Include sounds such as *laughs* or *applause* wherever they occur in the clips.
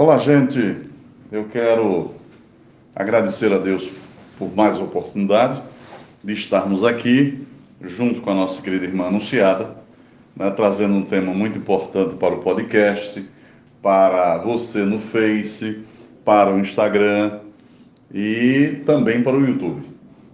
Olá, gente. Eu quero agradecer a Deus por mais oportunidade de estarmos aqui junto com a nossa querida irmã Anunciada, né, trazendo um tema muito importante para o podcast, para você no Face, para o Instagram e também para o YouTube.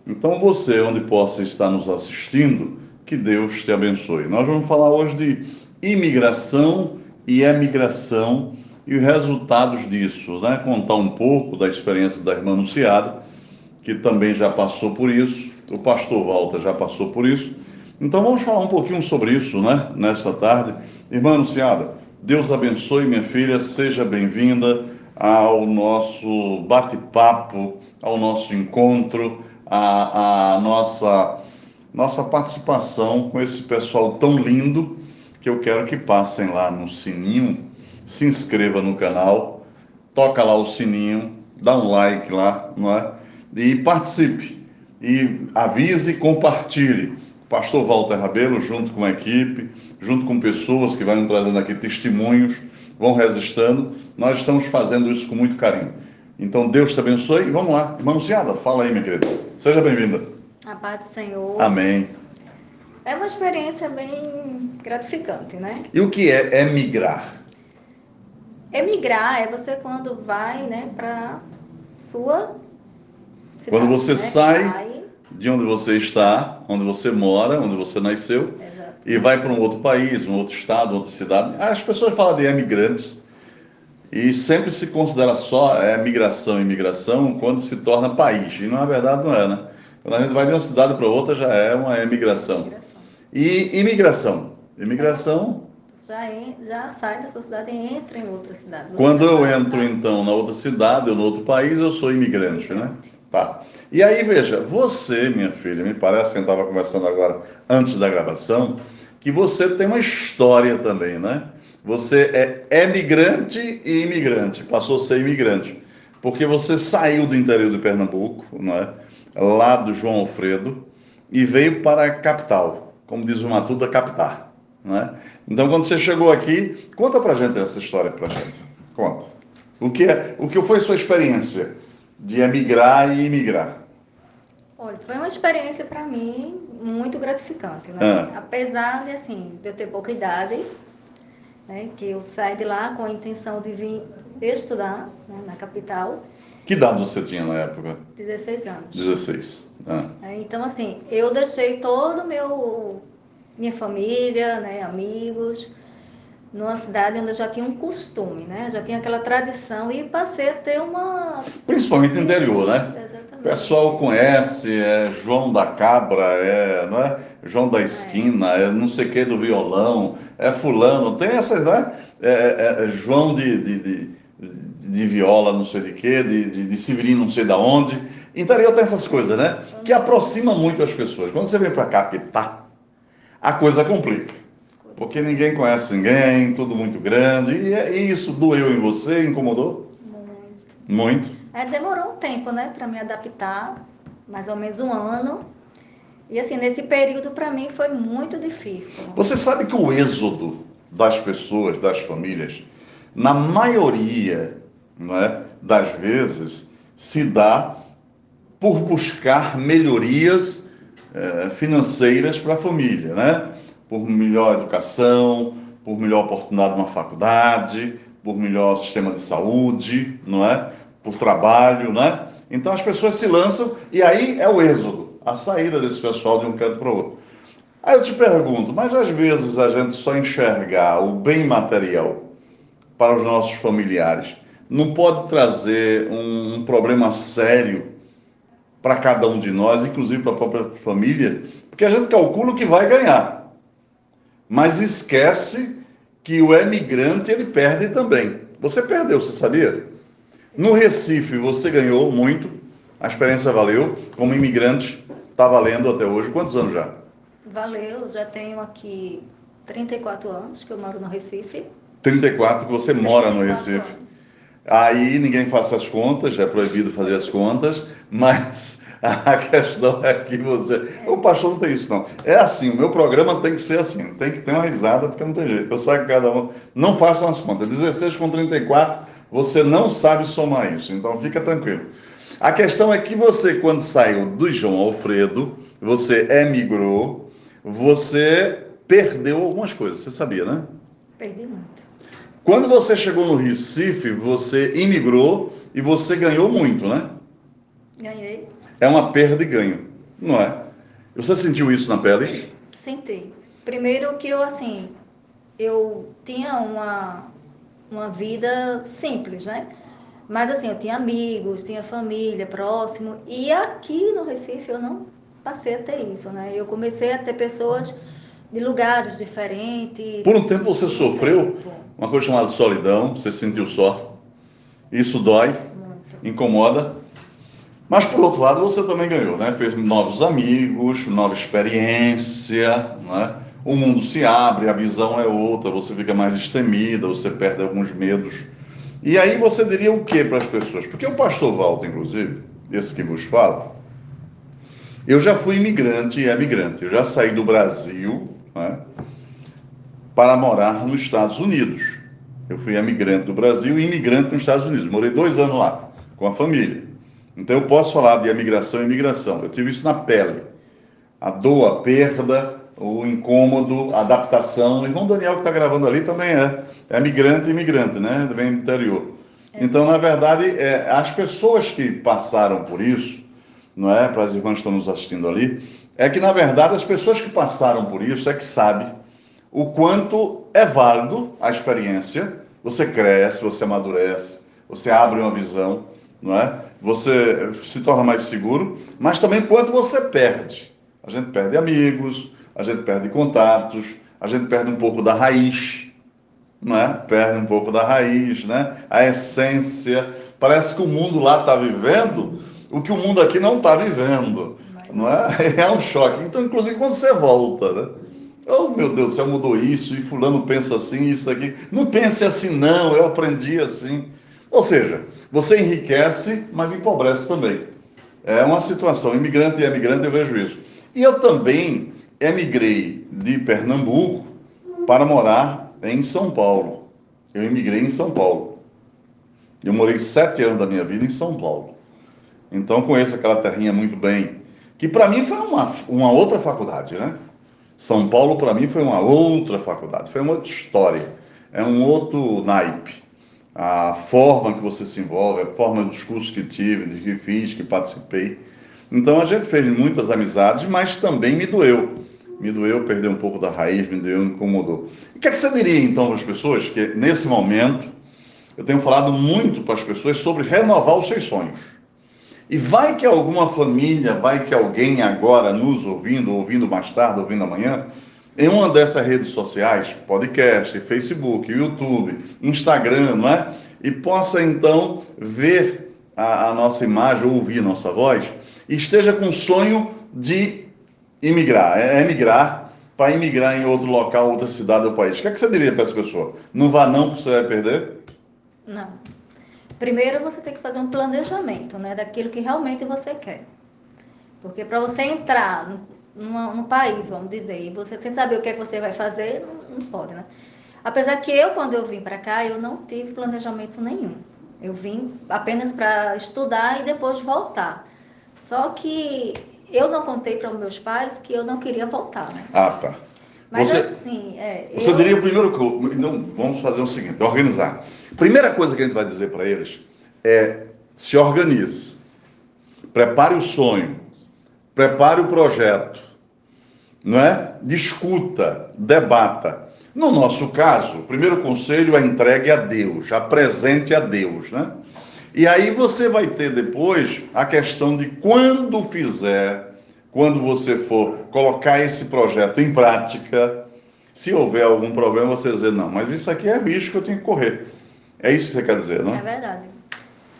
Então, você, onde possa estar nos assistindo, que Deus te abençoe. Nós vamos falar hoje de imigração e emigração e os resultados disso, né? Contar um pouco da experiência da irmã Anunciada, que também já passou por isso, o pastor Walter já passou por isso. Então vamos falar um pouquinho sobre isso, né? Nessa tarde. Irmã Anunciada, Deus abençoe minha filha, seja bem-vinda ao nosso bate-papo, ao nosso encontro, a, a nossa, nossa participação com esse pessoal tão lindo que eu quero que passem lá no sininho se inscreva no canal, toca lá o sininho, dá um like lá, não é? E participe. E avise e compartilhe. Pastor Walter Rabelo, junto com a equipe, junto com pessoas que vão trazendo aqui testemunhos, vão resistindo. Nós estamos fazendo isso com muito carinho. Então, Deus te abençoe e vamos lá. Irmã Luciada, fala aí, minha querida. Seja bem-vinda. A paz do Senhor. Amém. É uma experiência bem gratificante, né? E o que é emigrar? Emigrar é você quando vai, né, para sua cidade, Quando você né? sai Vai, de onde você está, onde você mora, onde você nasceu, exato. e vai para um outro país, um outro estado, outra cidade. As pessoas falam de emigrantes e sempre se considera só é, migração e imigração quando se torna país. E na verdade não é, né? Quando a gente vai de uma cidade para outra já é uma emigração. Imigração. E imigração? Imigração, Já, en- já sai da sua cidade e entra em outra cidade. Quando eu entro então na outra cidade ou no outro país, eu sou imigrante, né? Tá. E aí, veja, você, minha filha, me parece que a gente estava conversando agora antes da gravação, que você tem uma história também, né? Você é emigrante e imigrante, passou a ser imigrante, porque você saiu do interior de Pernambuco, não é? Lá do João Alfredo, e veio para a capital, como diz o Matuta, capitar, né? Então, quando você chegou aqui, conta pra gente essa história pra gente. Conta. O que, é, o que foi sua experiência de emigrar e imigrar? Olha, foi uma experiência para mim muito gratificante, né? Ah. Apesar de, assim, de eu ter pouca idade, né? Que eu saí de lá com a intenção de vir estudar né, na capital, Que idade você tinha na época? 16 anos. 16. Ah. É, Então, assim, eu deixei todo o meu minha família, né, amigos, numa cidade onde eu já tinha um costume, né? Já tinha aquela tradição e passei a ter uma Principalmente no interior, né? O Exatamente. pessoal conhece, é João da Cabra, é, não é? João da Esquina, é não sei o que do violão, é fulano, tem essas, né? É, é, é João de, de, de, de viola, não sei de quê, de, de, de Severino, não sei da onde. Interior tem essas coisas, né? Que aproxima muito as pessoas. Quando você vem para cá, tá, a coisa complica. Porque ninguém conhece ninguém, tudo muito grande. E, e isso doeu em você, incomodou? Muito. Muito. É, demorou um tempo, né, para me adaptar, mais ou menos um ano. E assim, nesse período para mim foi muito difícil. Você sabe que o êxodo das pessoas, das famílias, na maioria é, das vezes, se dá por buscar melhorias eh, financeiras para a família, né? Por melhor educação, por melhor oportunidade numa faculdade, por melhor sistema de saúde, não é? Por trabalho, né? Então as pessoas se lançam e aí é o êxodo, a saída desse pessoal de um canto para o outro. Aí eu te pergunto, mas às vezes a gente só enxergar o bem material para os nossos familiares não pode trazer um, um problema sério para cada um de nós, inclusive para a própria família, porque a gente calcula o que vai ganhar, mas esquece que o emigrante ele perde também. Você perdeu, você sabia? No Recife você ganhou muito, a experiência valeu, como imigrante está valendo até hoje. Quantos anos já? Valeu, já tenho aqui 34 anos que eu moro no Recife. 34 que você mora no 34 Recife. anos. Aí ninguém faça as contas, é proibido fazer as contas, mas *laughs* a questão é que você. O pastor não tem isso, não. É assim, o meu programa tem que ser assim, tem que ter uma risada, porque não tem jeito. Eu saio cada um. Não façam as contas. 16 com 34, Você não sabe somar isso, então fica tranquilo. A questão é que você, quando saiu do João Alfredo, você emigrou, você perdeu algumas coisas, você sabia, né? Perdi muito. Quando você chegou no Recife, você imigrou e você ganhou muito, né? Ganhei. É uma perda e ganho, não é? Você sentiu isso na pele? Senti. Primeiro que eu, assim, eu tinha uma, uma vida simples, né? Mas assim, eu tinha amigos, tinha família próximo, e aqui no Recife eu não passei a ter isso, né? Eu comecei a ter pessoas de lugares diferentes. Por um tempo você sofreu uma coisa chamada solidão, você se sentiu só. Isso dói, Muito. incomoda. Mas por outro lado, você também ganhou, né? Fez novos amigos, nova experiência, né? O mundo se abre, a visão é outra, você fica mais destemida, você perde alguns medos. E aí você diria o que para as pessoas? Porque o pastor Walter, inclusive, esse que vos fala, eu já fui imigrante e emigrante. Eu já saí do Brasil né, para morar nos Estados Unidos. Eu fui emigrante do Brasil e imigrante nos Estados Unidos. Morei dois anos lá, com a família. Então eu posso falar de emigração e imigração. Eu tive isso na pele. A dor, a perda, o incômodo, a adaptação. O irmão Daniel que está gravando ali também é. É migrante e imigrante, né? Vem do interior. Então, na verdade, é, as pessoas que passaram por isso, não é? Para as irmãs que estão nos assistindo ali, é que, na verdade, as pessoas que passaram por isso é que sabem o quanto é válido a experiência. Você cresce, você amadurece, você abre uma visão, não é? Você se torna mais seguro, mas também quanto você perde. A gente perde amigos, a gente perde contatos, a gente perde um pouco da raiz, não é? Perde um pouco da raiz, né? A essência. Parece que o mundo lá está vivendo o que o mundo aqui não está vivendo, não é? *laughs* É um choque. Então, inclusive, quando você volta, né? Oh, meu Deus, você mudou isso e fulano pensa assim, isso aqui. Não pense assim, não, eu aprendi assim. Ou seja, você enriquece, mas empobrece também. É uma situação, imigrante e emigrante, eu vejo isso. E eu também emigrei de Pernambuco para morar em São Paulo. Eu emigrei em São Paulo. Eu morei sete anos da minha vida em São Paulo. Então conheço aquela terrinha muito bem. Que para mim foi uma, uma outra faculdade, né? São Paulo para mim foi uma outra faculdade, foi uma outra história, é um outro naipe. A forma que você se envolve, a forma dos cursos que tive, de que fiz, que participei. Então a gente fez muitas amizades, mas também me doeu. Me doeu perder um pouco da raiz, me doeu, me incomodou. O que, é que você diria então para as pessoas que nesse momento eu tenho falado muito para as pessoas sobre renovar os seus sonhos? E vai que alguma família, vai que alguém agora nos ouvindo, ouvindo mais tarde, ouvindo amanhã, em uma dessas redes sociais, podcast, Facebook, YouTube, Instagram, não é? E possa então ver a, a nossa imagem, ouvir nossa voz, e esteja com o sonho de imigrar, é, é emigrar para imigrar em outro local, outra cidade ou país. O que, é que você diria para essa pessoa? Não vá não, porque você vai perder? Não. Primeiro você tem que fazer um planejamento, né, daquilo que realmente você quer. Porque para você entrar numa, num país, vamos dizer, e você sem saber o que é que você vai fazer, não, não pode, né? Apesar que eu, quando eu vim para cá, eu não tive planejamento nenhum. Eu vim apenas para estudar e depois voltar. Só que eu não contei para meus pais que eu não queria voltar, né? Ah, tá. Mas Você- assim, é, Você eu- diria primeiro que. Então, vamos fazer o seguinte: organizar. Primeira coisa que a gente vai dizer para eles é se organize. Prepare o sonho. Prepare o projeto. Não é? Discuta, debata. No nosso caso, o primeiro conselho é entregue a Deus, apresente a Deus, né? E aí você vai ter depois a questão de quando fizer, quando você for colocar esse projeto em prática, se houver algum problema, você dizer, não, mas isso aqui é risco que eu tenho que correr. É isso que você quer dizer, não É verdade.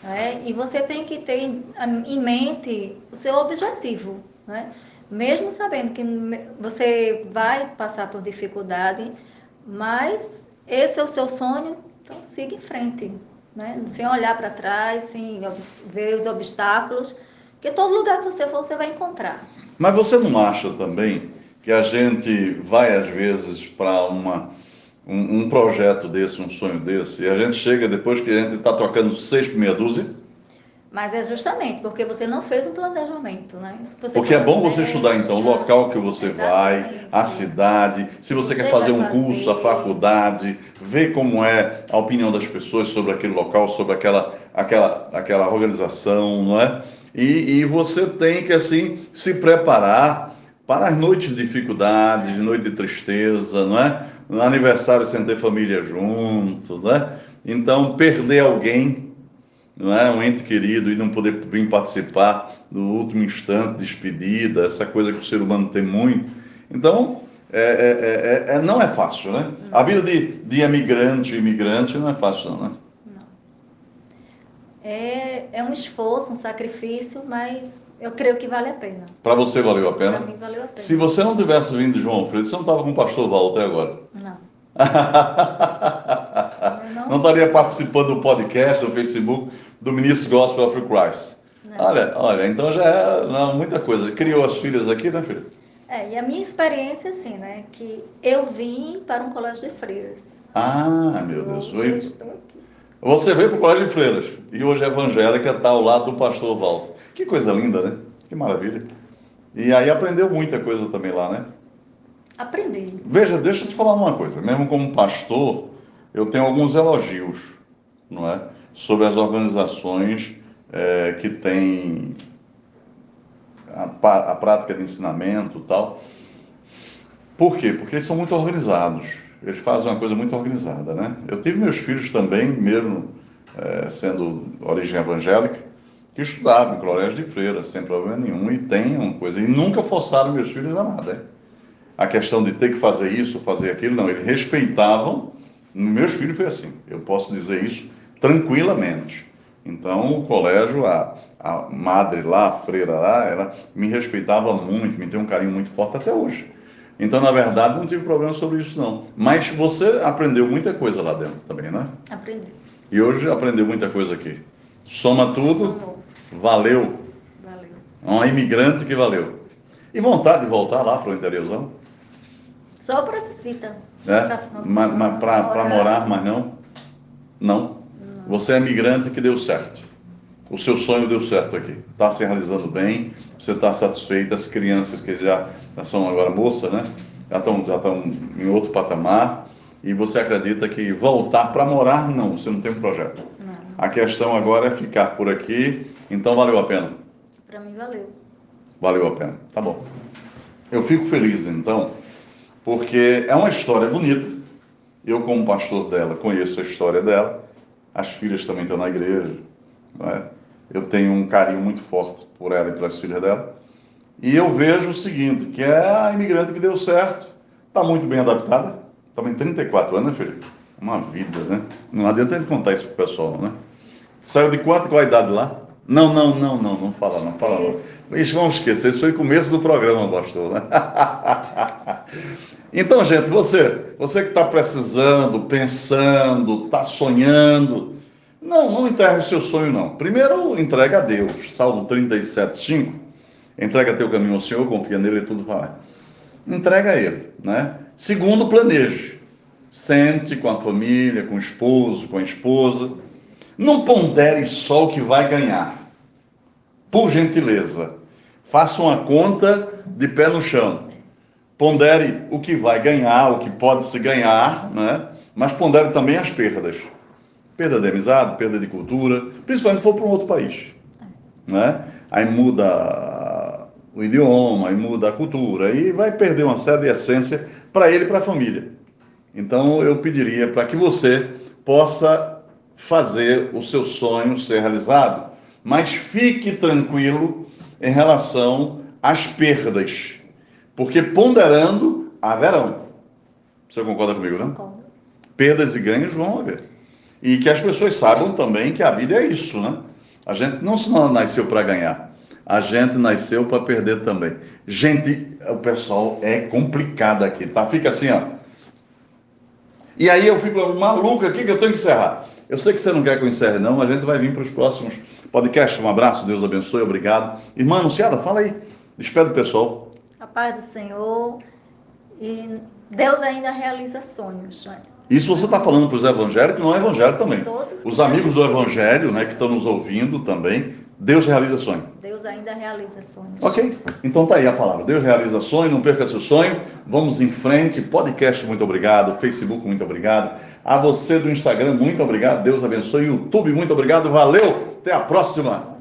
É, e você tem que ter em, mente o seu objetivo, né? Mesmo sabendo que você vai passar por dificuldade, mas esse é o seu sonho, então siga em frente, né? Sem olhar para trás, sem ver os obstáculos, porque todo lugar que você for, você vai encontrar. Mas você não acha também que a gente vai, às vezes, para uma, um, um projeto desse, um sonho desse, e a gente chega depois que a gente está tocando seis por meia dúzia, Mas é justamente porque você não fez um planejamento, né? Você Porque é bom você estudar então o local que você vai, Exatamente. a cidade, se você, Você quer fazer vai um curso, a fazer. faculdade, ver como é a opinião das pessoas sobre aquele local, sobre aquela, aquela, aquela organização, não é? E, e você tem que assim se preparar para as noites de dificuldades, noite de tristeza, não é? No aniversário sem ter família junto, não é? Então perder alguém não é? Um ente querido e não poder vir participar do último instante, despedida, essa coisa que o ser humano tem muito. Então, é, é, é, é- não é fácil, né? A vida de, de emigrante, imigrante não é fácil, não, né? É, é um esforço, um sacrifício, mas eu creio que vale a pena. Para você valeu a Para pena? mim valeu a pena. Se você não tivesse vindo de João Alfredo, você não estava com o pastor Val até agora. Não. *laughs* Não não, estaria participando do podcast, do Facebook, do Ministro Gospel of Christ. não. Olha, olha, então já é não, muita coisa. Criou as filhas aqui, né, filha? É, e a minha experiência, assim, né? Que eu vim para um colégio de freiras. Ah, meu Deus. Hoje eu estou aqui. Você veio para o Colégio de Freiras e hoje é evangélica, está ao lado do pastor Valdo. Que coisa linda, né? Que maravilha. E aí aprendeu muita coisa também lá, né? Aprendi. Veja, deixa eu te falar uma coisa. Mesmo como pastor, eu tenho alguns elogios, não é? Sobre as organizações eh, que têm a, a prática de ensinamento e tal. Por quê? Porque eles são muito organizados. Eles fazem uma coisa muito organizada, né? Eu tive meus filhos também, mesmo eh, sendo origem evangélica, que estudavam em colégio de freira, sem problema nenhum, e tem uma coisa. E nunca forçaram meus filhos a nada, né? a questão de ter que fazer isso, fazer aquilo, não. Eles respeitavam. Meus filhos foi assim. Eu posso dizer isso tranquilamente. Então, o colégio, a, a madre lá, a freira lá, ela me respeitava muito, me tem um carinho muito forte até hoje. Então, na verdade, não tive problema sobre isso, não. Mas você aprendeu muita coisa lá dentro também, né? Aprendi. E hoje aprendeu muita coisa aqui. Soma tudo, Somou. valeu. Valeu. É uma imigrante que valeu. E vontade de voltar lá para o interiorzão? Só para visita. nossa Mas, mas para morar, mas não? Não. Você é migrante que deu certo. O seu sonho deu certo aqui. Está se realizando bem, você está satisfeito. As crianças que já, já são agora moças, né? Já estão já estão em outro patamar. E você acredita que voltar para morar, não, você não tem um projeto. Não, A questão agora é ficar por aqui, então valeu a pena. para mim valeu. Valeu a pena. Tá bom. Eu fico feliz, então, porque é uma história bonita. Eu, como pastor dela, conheço a história dela. As filhas também estão na igreja. não é? Eu tenho um carinho muito forte por ela e pelas filhas dela. E eu vejo o seguinte, que é a imigrante que deu certo, está muito bem adaptada. Também 34 anos, né, filha? Uma vida, né? Não adianta a gente contar isso pro pessoal, né? Saiu de quanto? Qual a idade lá? Não, não, não, não, não fala não, fala não. Isso. Isso vamos esquecer, isso foi o começo do programa, pastor, né? *laughs* Então, gente, você, você que está precisando, pensando, está sonhando, não, não enterre o seu sonho, não. Primeiro, entrega a Deus. Salmo 37, 5. Entrega teu caminho ao Senhor, confia nele e tudo vai. Entrega a Ele, né? Segundo, planeje. Sente com a família, com o esposo, com a esposa. Não pondere só o que vai ganhar. Por gentileza, faça uma conta de pé no chão. Pondere o que vai ganhar, o que pode se ganhar, né? mas pondere também as perdas. Perda de amizade, perda de cultura, principalmente se for para um outro país. Né? Aí muda o idioma, aí muda a cultura, aí vai perder uma série de essência para ele e para a família. Então eu pediria para que você possa fazer o seu sonho ser realizado, mas fique tranquilo em relação às perdas, porque ponderando haverão. Você concorda comigo, não? Concordo. Perdas e ganhos vão haver. E que as pessoas saibam também que a vida é isso, né? A gente não só nasceu para ganhar, a gente nasceu para perder também. Gente, o pessoal é complicado aqui, tá? Fica assim, ó. E aí eu fico maluco aqui que eu tenho que encerrar. Eu sei que você não quer que eu encerre, não, mas a gente vai vir para os próximos podcasts. Um abraço, Deus abençoe, obrigado. Irmã Anunciada, fala aí. Despede o pessoal. A paz do Senhor. E Deus ainda realiza sonhos. Né? Isso você está falando para os evangélicos, não é evangélico também. Todos Os amigos do evangelho, né, que estão nos ouvindo também, Deus realiza sonho. Deus ainda realiza sonhos. Ok? Então tá aí a palavra. Deus realiza sonho, não perca seu sonho. Vamos em frente. Podcast, muito obrigado. Facebook, muito obrigado. A você do Instagram, muito obrigado. Deus abençoe. YouTube, muito obrigado. Valeu. Até a próxima.